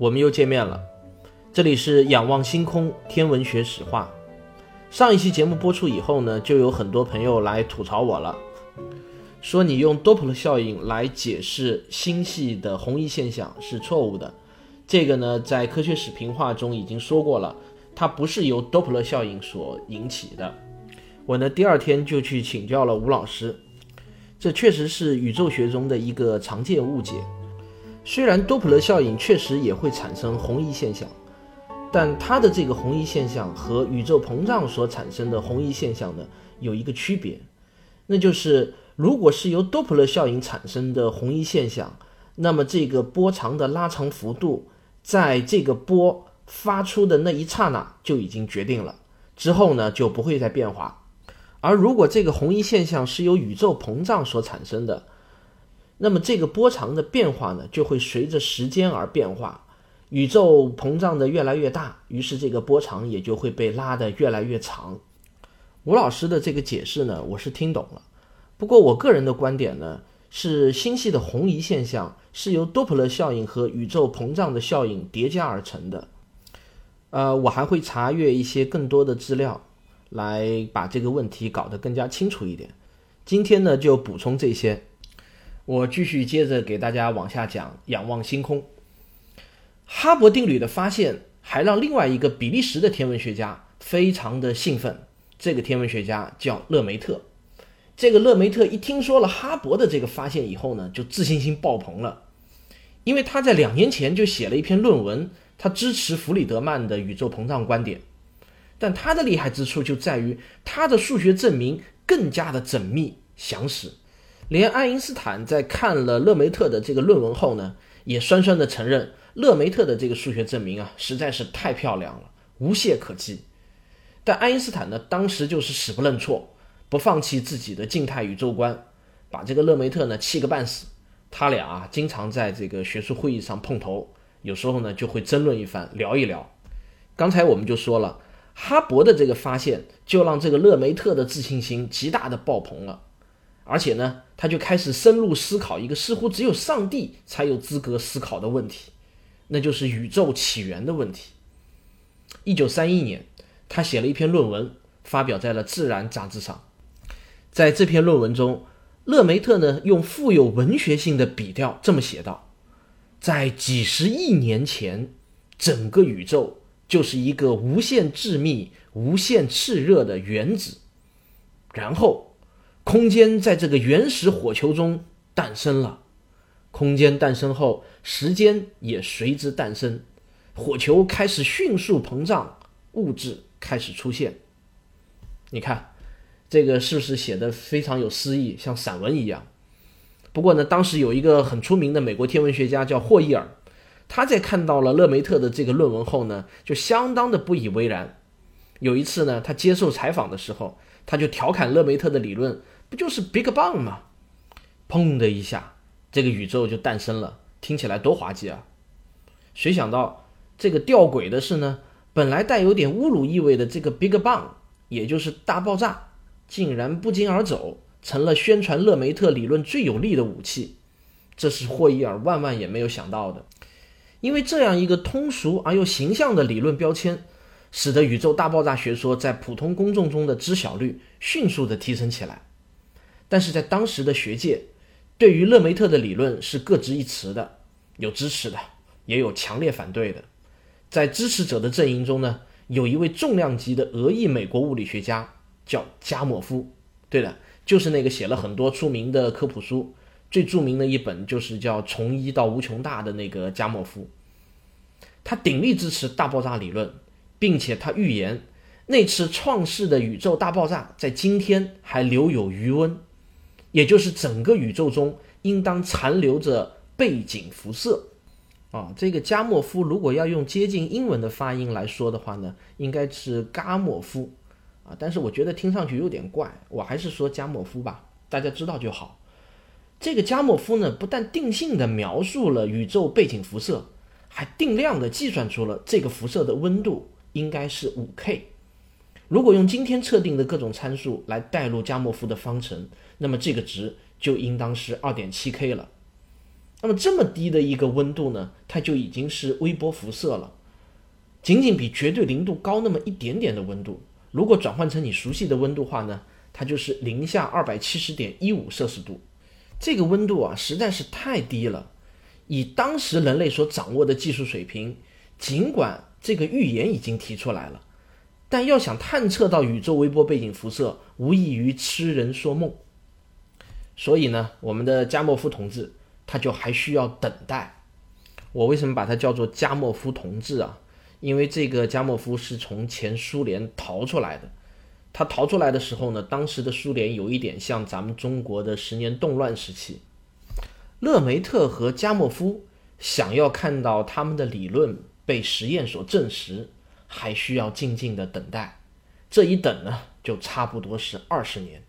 我们又见面了。这里是仰望星空天文学史话。上一期节目播出以后呢，就有很多朋友来吐槽我了，说你用多普勒效应来解释星系的红移现象是错误的。这个呢，在科学史评话中已经说过了，它不是由多普勒效应所引起的。我呢，第二天就去请教了吴老师，这确实是宇宙学中的一个常见误解。虽然多普勒效应确实也会产生红移现象，但它的这个红移现象和宇宙膨胀所产生的红移现象呢有一个区别，那就是如果是由多普勒效应产生的红移现象，那么这个波长的拉长幅度在这个波发出的那一刹那就已经决定了，之后呢就不会再变化。而如果这个红移现象是由宇宙膨胀所产生的，那么这个波长的变化呢，就会随着时间而变化。宇宙膨胀的越来越大，于是这个波长也就会被拉得越来越长。吴老师的这个解释呢，我是听懂了。不过我个人的观点呢，是星系的红移现象是由多普勒效应和宇宙膨胀的效应叠加而成的。呃，我还会查阅一些更多的资料，来把这个问题搞得更加清楚一点。今天呢，就补充这些。我继续接着给大家往下讲，仰望星空。哈勃定律的发现还让另外一个比利时的天文学家非常的兴奋。这个天文学家叫勒梅特。这个勒梅特一听说了哈勃的这个发现以后呢，就自信心爆棚了，因为他在两年前就写了一篇论文，他支持弗里德曼的宇宙膨胀观点。但他的厉害之处就在于他的数学证明更加的缜密详实。连爱因斯坦在看了勒梅特的这个论文后呢，也酸酸的承认勒梅特的这个数学证明啊，实在是太漂亮了，无懈可击。但爱因斯坦呢，当时就是死不认错，不放弃自己的静态宇宙观，把这个勒梅特呢气个半死。他俩啊，经常在这个学术会议上碰头，有时候呢就会争论一番，聊一聊。刚才我们就说了，哈勃的这个发现，就让这个勒梅特的自信心极大的爆棚了。而且呢，他就开始深入思考一个似乎只有上帝才有资格思考的问题，那就是宇宙起源的问题。一九三一年，他写了一篇论文，发表在了《自然》杂志上。在这篇论文中，勒梅特呢用富有文学性的笔调这么写道：在几十亿年前，整个宇宙就是一个无限致密、无限炽热的原子，然后。空间在这个原始火球中诞生了，空间诞生后，时间也随之诞生，火球开始迅速膨胀，物质开始出现。你看，这个是不是写的非常有诗意，像散文一样？不过呢，当时有一个很出名的美国天文学家叫霍伊尔，他在看到了勒梅特的这个论文后呢，就相当的不以为然。有一次呢，他接受采访的时候，他就调侃勒梅特的理论。不就是 Big Bang 吗？砰的一下，这个宇宙就诞生了，听起来多滑稽啊！谁想到这个吊诡的是呢？本来带有点侮辱意味的这个 Big Bang，也就是大爆炸，竟然不胫而走，成了宣传勒梅特理论最有力的武器。这是霍伊尔万万也没有想到的，因为这样一个通俗而又形象的理论标签，使得宇宙大爆炸学说在普通公众中的知晓率迅速的提升起来。但是在当时的学界，对于勒梅特的理论是各执一词的，有支持的，也有强烈反对的。在支持者的阵营中呢，有一位重量级的俄裔美国物理学家叫加莫夫。对的，就是那个写了很多出名的科普书，最著名的一本就是叫《从一到无穷大》的那个加莫夫。他鼎力支持大爆炸理论，并且他预言那次创世的宇宙大爆炸在今天还留有余温。也就是整个宇宙中应当残留着背景辐射，啊，这个加莫夫如果要用接近英文的发音来说的话呢，应该是嘎莫夫啊，但是我觉得听上去有点怪，我还是说加莫夫吧，大家知道就好。这个加莫夫呢，不但定性的描述了宇宙背景辐射，还定量的计算出了这个辐射的温度应该是五 K。如果用今天测定的各种参数来代入加莫夫的方程，那么这个值就应当是二点七 K 了。那么这么低的一个温度呢，它就已经是微波辐射了，仅仅比绝对零度高那么一点点的温度，如果转换成你熟悉的温度话呢，它就是零下二百七十点一五摄氏度。这个温度啊，实在是太低了。以当时人类所掌握的技术水平，尽管这个预言已经提出来了，但要想探测到宇宙微波背景辐射，无异于痴人说梦。所以呢，我们的加莫夫同志。他就还需要等待。我为什么把它叫做加莫夫同志啊？因为这个加莫夫是从前苏联逃出来的。他逃出来的时候呢，当时的苏联有一点像咱们中国的十年动乱时期。勒梅特和加莫夫想要看到他们的理论被实验所证实，还需要静静的等待。这一等呢，就差不多是二十年。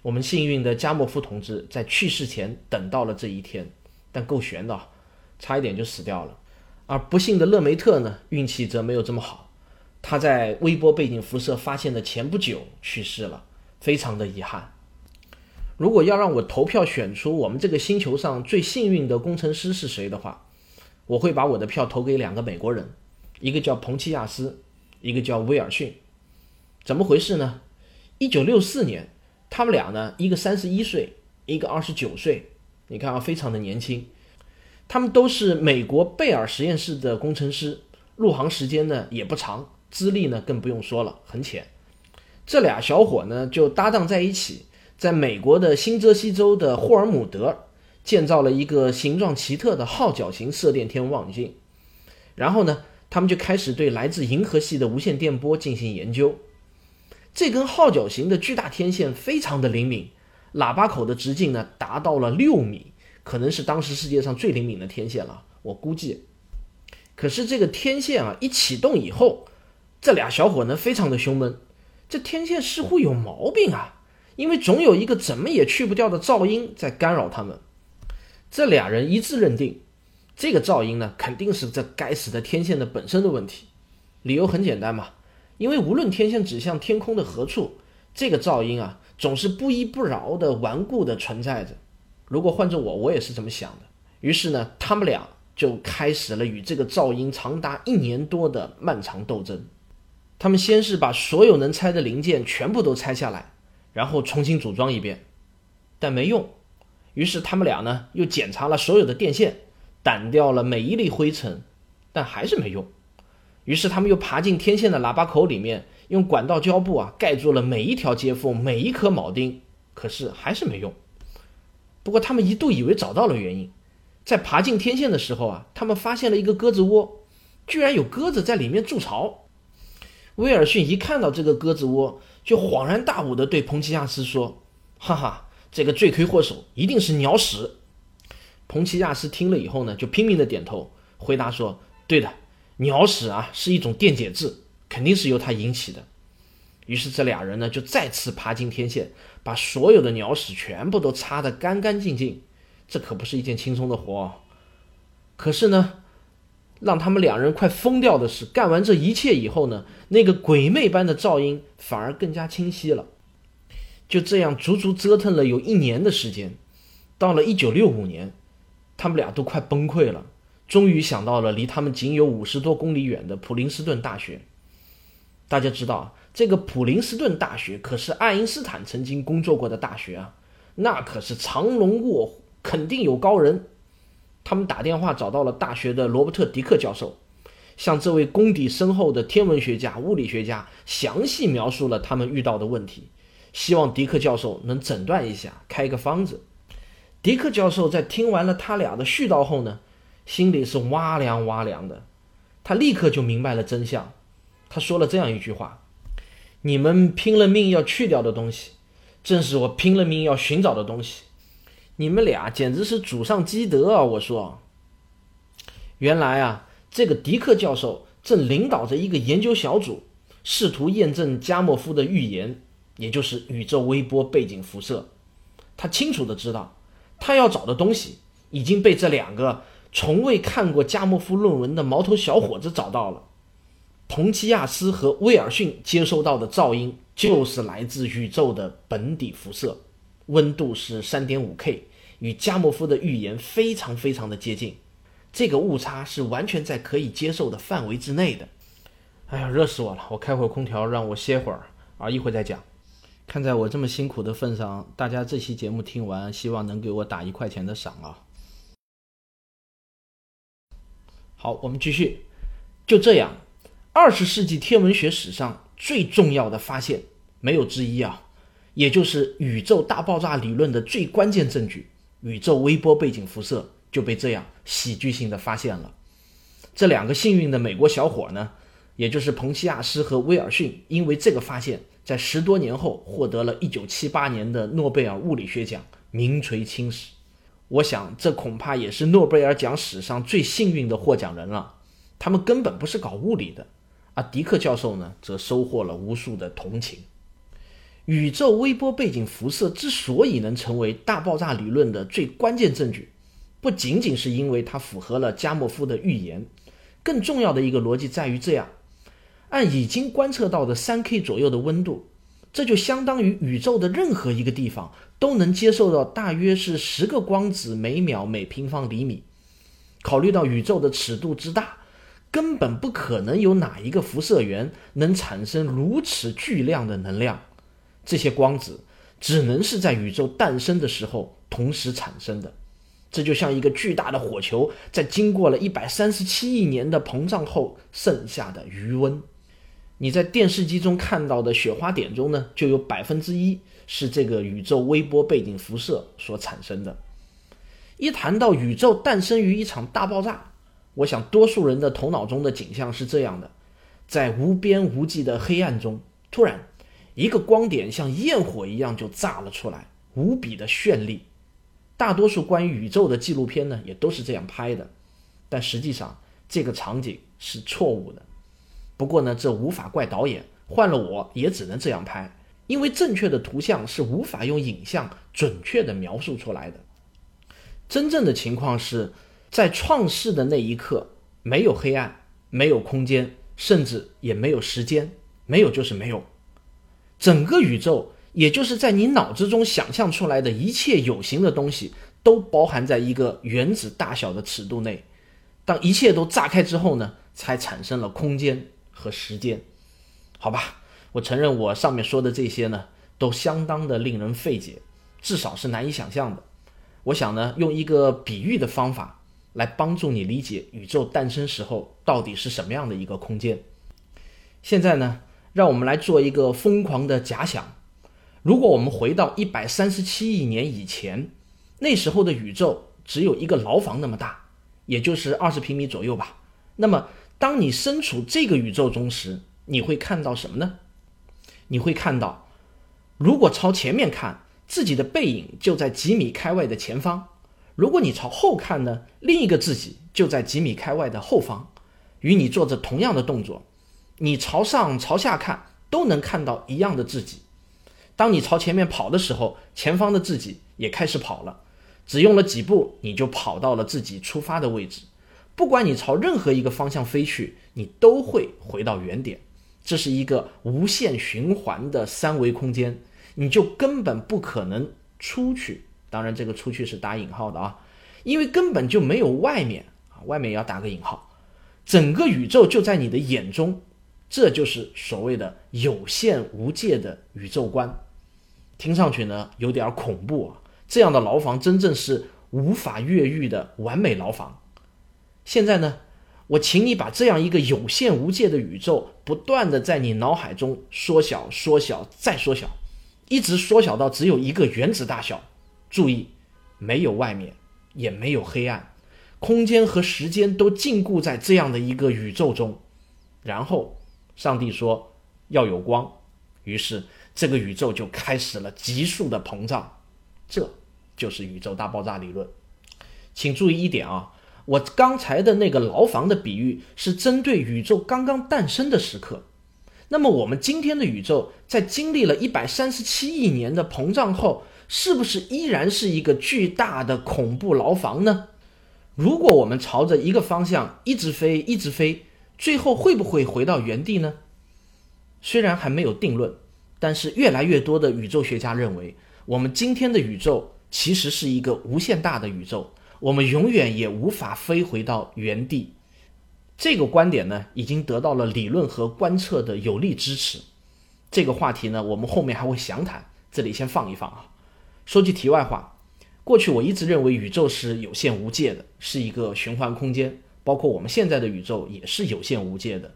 我们幸运的加莫夫同志在去世前等到了这一天，但够悬的，差一点就死掉了。而不幸的勒梅特呢，运气则没有这么好，他在微波背景辐射发现的前不久去世了，非常的遗憾。如果要让我投票选出我们这个星球上最幸运的工程师是谁的话，我会把我的票投给两个美国人，一个叫彭齐亚斯，一个叫威尔逊。怎么回事呢？一九六四年。他们俩呢，一个三十一岁，一个二十九岁，你看啊，非常的年轻。他们都是美国贝尔实验室的工程师，入行时间呢也不长，资历呢更不用说了，很浅。这俩小伙呢就搭档在一起，在美国的新泽西州的霍尔姆德建造了一个形状奇特的号角形射电天望镜。然后呢，他们就开始对来自银河系的无线电波进行研究。这根号角形的巨大天线非常的灵敏，喇叭口的直径呢达到了六米，可能是当时世界上最灵敏的天线了。我估计，可是这个天线啊一启动以后，这俩小伙呢非常的胸闷，这天线似乎有毛病啊，因为总有一个怎么也去不掉的噪音在干扰他们。这俩人一致认定，这个噪音呢肯定是这该死的天线的本身的问题。理由很简单嘛。因为无论天线指向天空的何处，这个噪音啊总是不依不饶的顽固的存在着。如果换做我，我也是这么想的。于是呢，他们俩就开始了与这个噪音长达一年多的漫长斗争。他们先是把所有能拆的零件全部都拆下来，然后重新组装一遍，但没用。于是他们俩呢又检查了所有的电线，掸掉了每一粒灰尘，但还是没用。于是他们又爬进天线的喇叭口里面，用管道胶布啊盖住了每一条接缝、每一颗铆钉，可是还是没用。不过他们一度以为找到了原因，在爬进天线的时候啊，他们发现了一个鸽子窝，居然有鸽子在里面筑巢。威尔逊一看到这个鸽子窝，就恍然大悟地对彭齐亚斯说：“哈哈，这个罪魁祸首一定是鸟屎。”彭齐亚斯听了以后呢，就拼命的点头，回答说：“对的。”鸟屎啊，是一种电解质，肯定是由它引起的。于是这俩人呢，就再次爬进天线，把所有的鸟屎全部都擦得干干净净。这可不是一件轻松的活哦。可是呢，让他们两人快疯掉的是，干完这一切以后呢，那个鬼魅般的噪音反而更加清晰了。就这样足足折腾了有一年的时间，到了一九六五年，他们俩都快崩溃了。终于想到了离他们仅有五十多公里远的普林斯顿大学。大家知道，这个普林斯顿大学可是爱因斯坦曾经工作过的大学啊，那可是藏龙卧虎，肯定有高人。他们打电话找到了大学的罗伯特·迪克教授，向这位功底深厚的天文学家、物理学家详细描述了他们遇到的问题，希望迪克教授能诊断一下，开个方子。迪克教授在听完了他俩的絮叨后呢？心里是哇凉哇凉的，他立刻就明白了真相。他说了这样一句话：“你们拼了命要去掉的东西，正是我拼了命要寻找的东西。你们俩简直是祖上积德啊！”我说。原来啊，这个迪克教授正领导着一个研究小组，试图验证加莫夫的预言，也就是宇宙微波背景辐射。他清楚的知道，他要找的东西已经被这两个从未看过加莫夫论文的毛头小伙子找到了。彭齐亚斯和威尔逊接收到的噪音就是来自宇宙的本底辐射，温度是三点五 K，与加莫夫的预言非常非常的接近。这个误差是完全在可以接受的范围之内的。哎呀，热死我了！我开会空调，让我歇会儿啊，一会再讲。看在我这么辛苦的份上，大家这期节目听完，希望能给我打一块钱的赏啊。好，我们继续。就这样，二十世纪天文学史上最重要的发现，没有之一啊，也就是宇宙大爆炸理论的最关键证据——宇宙微波背景辐射，就被这样喜剧性的发现了。这两个幸运的美国小伙呢，也就是彭齐亚斯和威尔逊，因为这个发现。在十多年后，获得了一九七八年的诺贝尔物理学奖，名垂青史。我想，这恐怕也是诺贝尔奖史上最幸运的获奖人了。他们根本不是搞物理的，而迪克教授呢，则收获了无数的同情。宇宙微波背景辐射之所以能成为大爆炸理论的最关键证据，不仅仅是因为它符合了加莫夫的预言，更重要的一个逻辑在于这样。按已经观测到的三 K 左右的温度，这就相当于宇宙的任何一个地方都能接受到大约是十个光子每秒每平方厘米。考虑到宇宙的尺度之大，根本不可能有哪一个辐射源能产生如此巨量的能量。这些光子只能是在宇宙诞生的时候同时产生的。这就像一个巨大的火球，在经过了一百三十七亿年的膨胀后剩下的余温。你在电视机中看到的雪花点中呢，就有百分之一是这个宇宙微波背景辐射所产生的。一谈到宇宙诞生于一场大爆炸，我想多数人的头脑中的景象是这样的：在无边无际的黑暗中，突然一个光点像焰火一样就炸了出来，无比的绚丽。大多数关于宇宙的纪录片呢，也都是这样拍的，但实际上这个场景是错误的。不过呢，这无法怪导演，换了我也只能这样拍，因为正确的图像是无法用影像准确的描述出来的。真正的情况是在创世的那一刻，没有黑暗，没有空间，甚至也没有时间，没有就是没有。整个宇宙，也就是在你脑子中想象出来的一切有形的东西，都包含在一个原子大小的尺度内。当一切都炸开之后呢，才产生了空间。和时间，好吧，我承认我上面说的这些呢，都相当的令人费解，至少是难以想象的。我想呢，用一个比喻的方法来帮助你理解宇宙诞生时候到底是什么样的一个空间。现在呢，让我们来做一个疯狂的假想：如果我们回到一百三十七亿年以前，那时候的宇宙只有一个牢房那么大，也就是二十平米左右吧，那么。当你身处这个宇宙中时，你会看到什么呢？你会看到，如果朝前面看，自己的背影就在几米开外的前方；如果你朝后看呢，另一个自己就在几米开外的后方，与你做着同样的动作。你朝上朝下看，都能看到一样的自己。当你朝前面跑的时候，前方的自己也开始跑了，只用了几步，你就跑到了自己出发的位置。不管你朝任何一个方向飞去，你都会回到原点。这是一个无限循环的三维空间，你就根本不可能出去。当然，这个“出去”是打引号的啊，因为根本就没有外面啊，外面也要打个引号。整个宇宙就在你的眼中，这就是所谓的有限无界的宇宙观。听上去呢有点恐怖啊，这样的牢房真正是无法越狱的完美牢房。现在呢，我请你把这样一个有限无界的宇宙，不断的在你脑海中缩小、缩小、再缩小，一直缩小到只有一个原子大小。注意，没有外面，也没有黑暗，空间和时间都禁锢在这样的一个宇宙中。然后，上帝说要有光，于是这个宇宙就开始了急速的膨胀。这就是宇宙大爆炸理论。请注意一点啊。我刚才的那个牢房的比喻是针对宇宙刚刚诞生的时刻。那么，我们今天的宇宙在经历了一百三十七亿年的膨胀后，是不是依然是一个巨大的恐怖牢房呢？如果我们朝着一个方向一直飞，一直飞，最后会不会回到原地呢？虽然还没有定论，但是越来越多的宇宙学家认为，我们今天的宇宙其实是一个无限大的宇宙。我们永远也无法飞回到原地，这个观点呢，已经得到了理论和观测的有力支持。这个话题呢，我们后面还会详谈，这里先放一放啊。说句题外话，过去我一直认为宇宙是有限无界的，是一个循环空间，包括我们现在的宇宙也是有限无界的。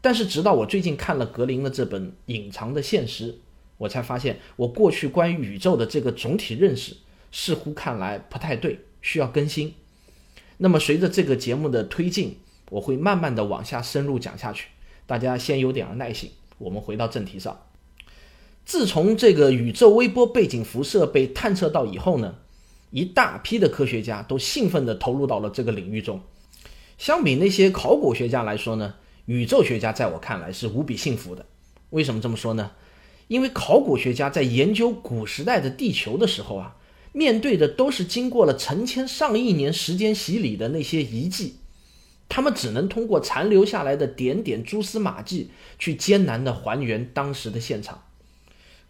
但是直到我最近看了格林的这本《隐藏的现实》，我才发现我过去关于宇宙的这个总体认识似乎看来不太对。需要更新，那么随着这个节目的推进，我会慢慢的往下深入讲下去。大家先有点耐心，我们回到正题上。自从这个宇宙微波背景辐射被探测到以后呢，一大批的科学家都兴奋地投入到了这个领域中。相比那些考古学家来说呢，宇宙学家在我看来是无比幸福的。为什么这么说呢？因为考古学家在研究古时代的地球的时候啊。面对的都是经过了成千上亿年时间洗礼的那些遗迹，他们只能通过残留下来的点点蛛丝马迹去艰难地还原当时的现场。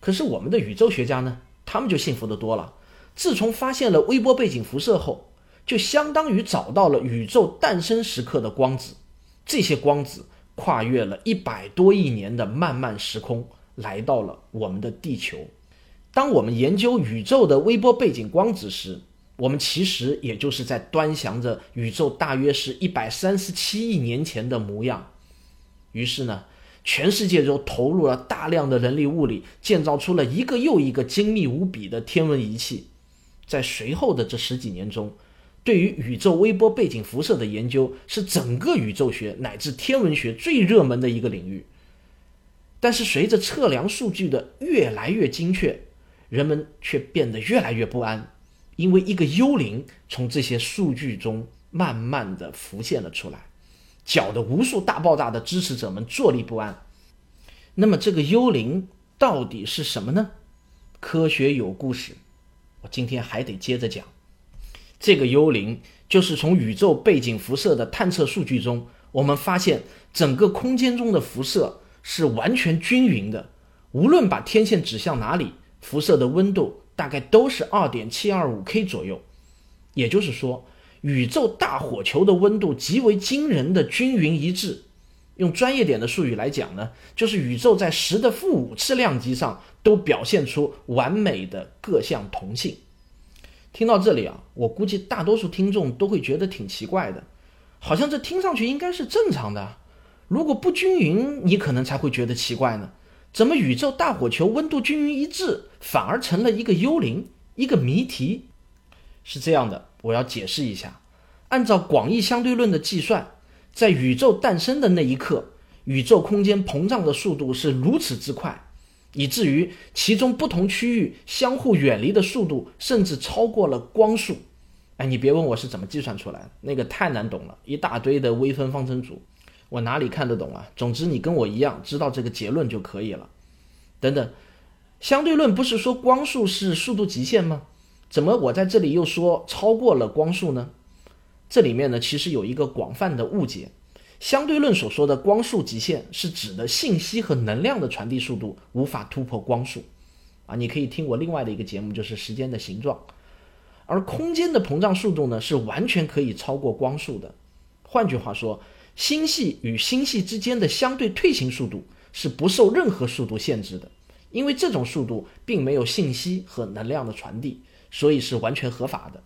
可是我们的宇宙学家呢？他们就幸福得多了。自从发现了微波背景辐射后，就相当于找到了宇宙诞生时刻的光子。这些光子跨越了一百多亿年的漫漫时空，来到了我们的地球。当我们研究宇宙的微波背景光子时，我们其实也就是在端详着宇宙大约是一百三十七亿年前的模样。于是呢，全世界都投入了大量的人力物力，建造出了一个又一个精密无比的天文仪器。在随后的这十几年中，对于宇宙微波背景辐射的研究是整个宇宙学乃至天文学最热门的一个领域。但是，随着测量数据的越来越精确，人们却变得越来越不安，因为一个幽灵从这些数据中慢慢的浮现了出来，搅得无数大爆炸的支持者们坐立不安。那么这个幽灵到底是什么呢？科学有故事，我今天还得接着讲。这个幽灵就是从宇宙背景辐射的探测数据中，我们发现整个空间中的辐射是完全均匀的，无论把天线指向哪里。辐射的温度大概都是二点七二五 K 左右，也就是说，宇宙大火球的温度极为惊人的均匀一致。用专业点的术语来讲呢，就是宇宙在十的负五次量级上都表现出完美的各项同性。听到这里啊，我估计大多数听众都会觉得挺奇怪的，好像这听上去应该是正常的。如果不均匀，你可能才会觉得奇怪呢。怎么宇宙大火球温度均匀一致，反而成了一个幽灵，一个谜题？是这样的，我要解释一下。按照广义相对论的计算，在宇宙诞生的那一刻，宇宙空间膨胀的速度是如此之快，以至于其中不同区域相互远离的速度甚至超过了光速。哎，你别问我是怎么计算出来的，那个太难懂了，一大堆的微分方程组。我哪里看得懂啊？总之，你跟我一样知道这个结论就可以了。等等，相对论不是说光速是速度极限吗？怎么我在这里又说超过了光速呢？这里面呢，其实有一个广泛的误解。相对论所说的光速极限是指的信息和能量的传递速度无法突破光速啊。你可以听我另外的一个节目，就是时间的形状。而空间的膨胀速度呢，是完全可以超过光速的。换句话说。星系与星系之间的相对退行速度是不受任何速度限制的，因为这种速度并没有信息和能量的传递，所以是完全合法的。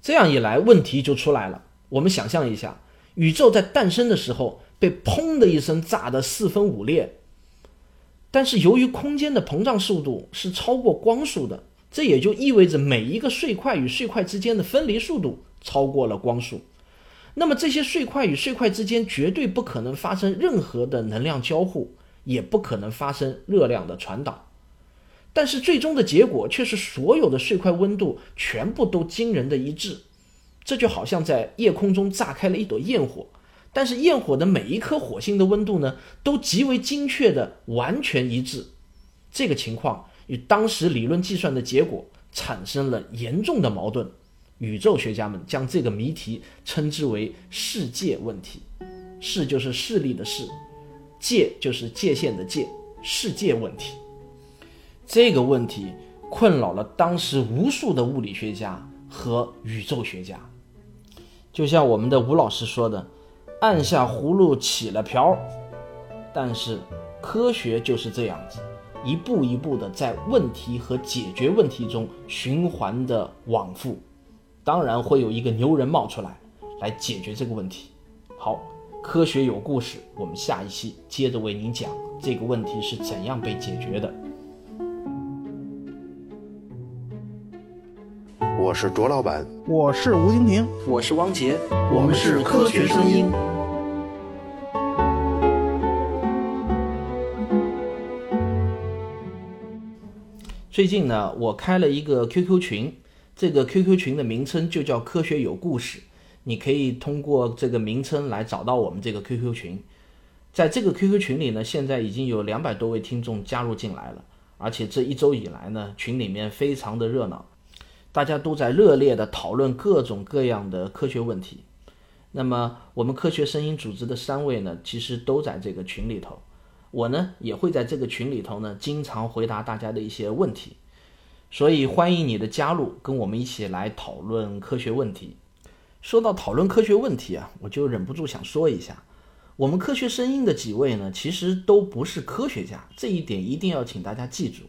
这样一来，问题就出来了。我们想象一下，宇宙在诞生的时候被砰的一声炸得四分五裂，但是由于空间的膨胀速度是超过光速的，这也就意味着每一个碎块与碎块之间的分离速度超过了光速。那么这些碎块与碎块之间绝对不可能发生任何的能量交互，也不可能发生热量的传导。但是最终的结果却是所有的碎块温度全部都惊人的一致。这就好像在夜空中炸开了一朵焰火，但是焰火的每一颗火星的温度呢，都极为精确的完全一致。这个情况与当时理论计算的结果产生了严重的矛盾。宇宙学家们将这个谜题称之为世界问题。势就是势力的势，界就是界限的界，世界问题。这个问题困扰了当时无数的物理学家和宇宙学家。就像我们的吴老师说的：“按下葫芦起了瓢。”但是科学就是这样子，一步一步的在问题和解决问题中循环的往复。当然会有一个牛人冒出来，来解决这个问题。好。科学有故事，我们下一期接着为您讲这个问题是怎样被解决的。我是卓老板，我是吴京平，我是汪杰，我们是科学声音。最近呢，我开了一个 QQ 群，这个 QQ 群的名称就叫“科学有故事”。你可以通过这个名称来找到我们这个 QQ 群，在这个 QQ 群里呢，现在已经有两百多位听众加入进来了，而且这一周以来呢，群里面非常的热闹，大家都在热烈的讨论各种各样的科学问题。那么我们科学声音组织的三位呢，其实都在这个群里头，我呢也会在这个群里头呢，经常回答大家的一些问题，所以欢迎你的加入，跟我们一起来讨论科学问题。说到讨论科学问题啊，我就忍不住想说一下，我们科学声音的几位呢，其实都不是科学家，这一点一定要请大家记住。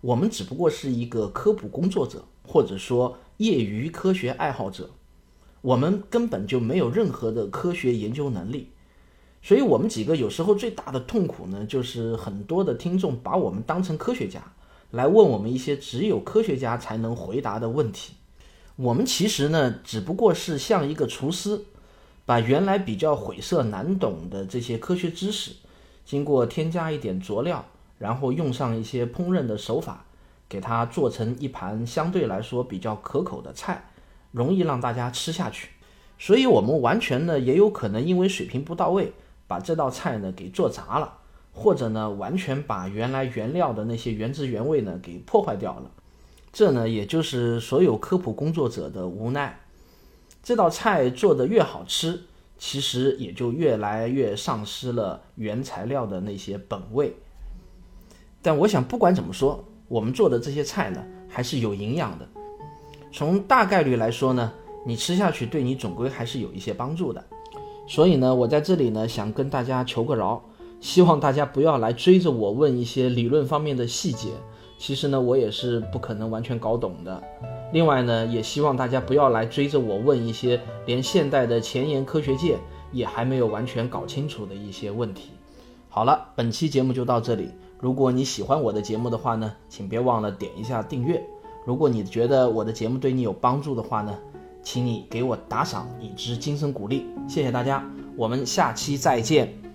我们只不过是一个科普工作者，或者说业余科学爱好者，我们根本就没有任何的科学研究能力。所以，我们几个有时候最大的痛苦呢，就是很多的听众把我们当成科学家，来问我们一些只有科学家才能回答的问题。我们其实呢，只不过是像一个厨师，把原来比较晦涩难懂的这些科学知识，经过添加一点佐料，然后用上一些烹饪的手法，给它做成一盘相对来说比较可口的菜，容易让大家吃下去。所以，我们完全呢，也有可能因为水平不到位，把这道菜呢给做砸了，或者呢，完全把原来原料的那些原汁原味呢给破坏掉了。这呢，也就是所有科普工作者的无奈。这道菜做得越好吃，其实也就越来越丧失了原材料的那些本味。但我想，不管怎么说，我们做的这些菜呢，还是有营养的。从大概率来说呢，你吃下去对你总归还是有一些帮助的。所以呢，我在这里呢，想跟大家求个饶，希望大家不要来追着我问一些理论方面的细节。其实呢，我也是不可能完全搞懂的。另外呢，也希望大家不要来追着我问一些连现代的前沿科学界也还没有完全搞清楚的一些问题。好了，本期节目就到这里。如果你喜欢我的节目的话呢，请别忘了点一下订阅。如果你觉得我的节目对你有帮助的话呢，请你给我打赏，以资精神鼓励。谢谢大家，我们下期再见。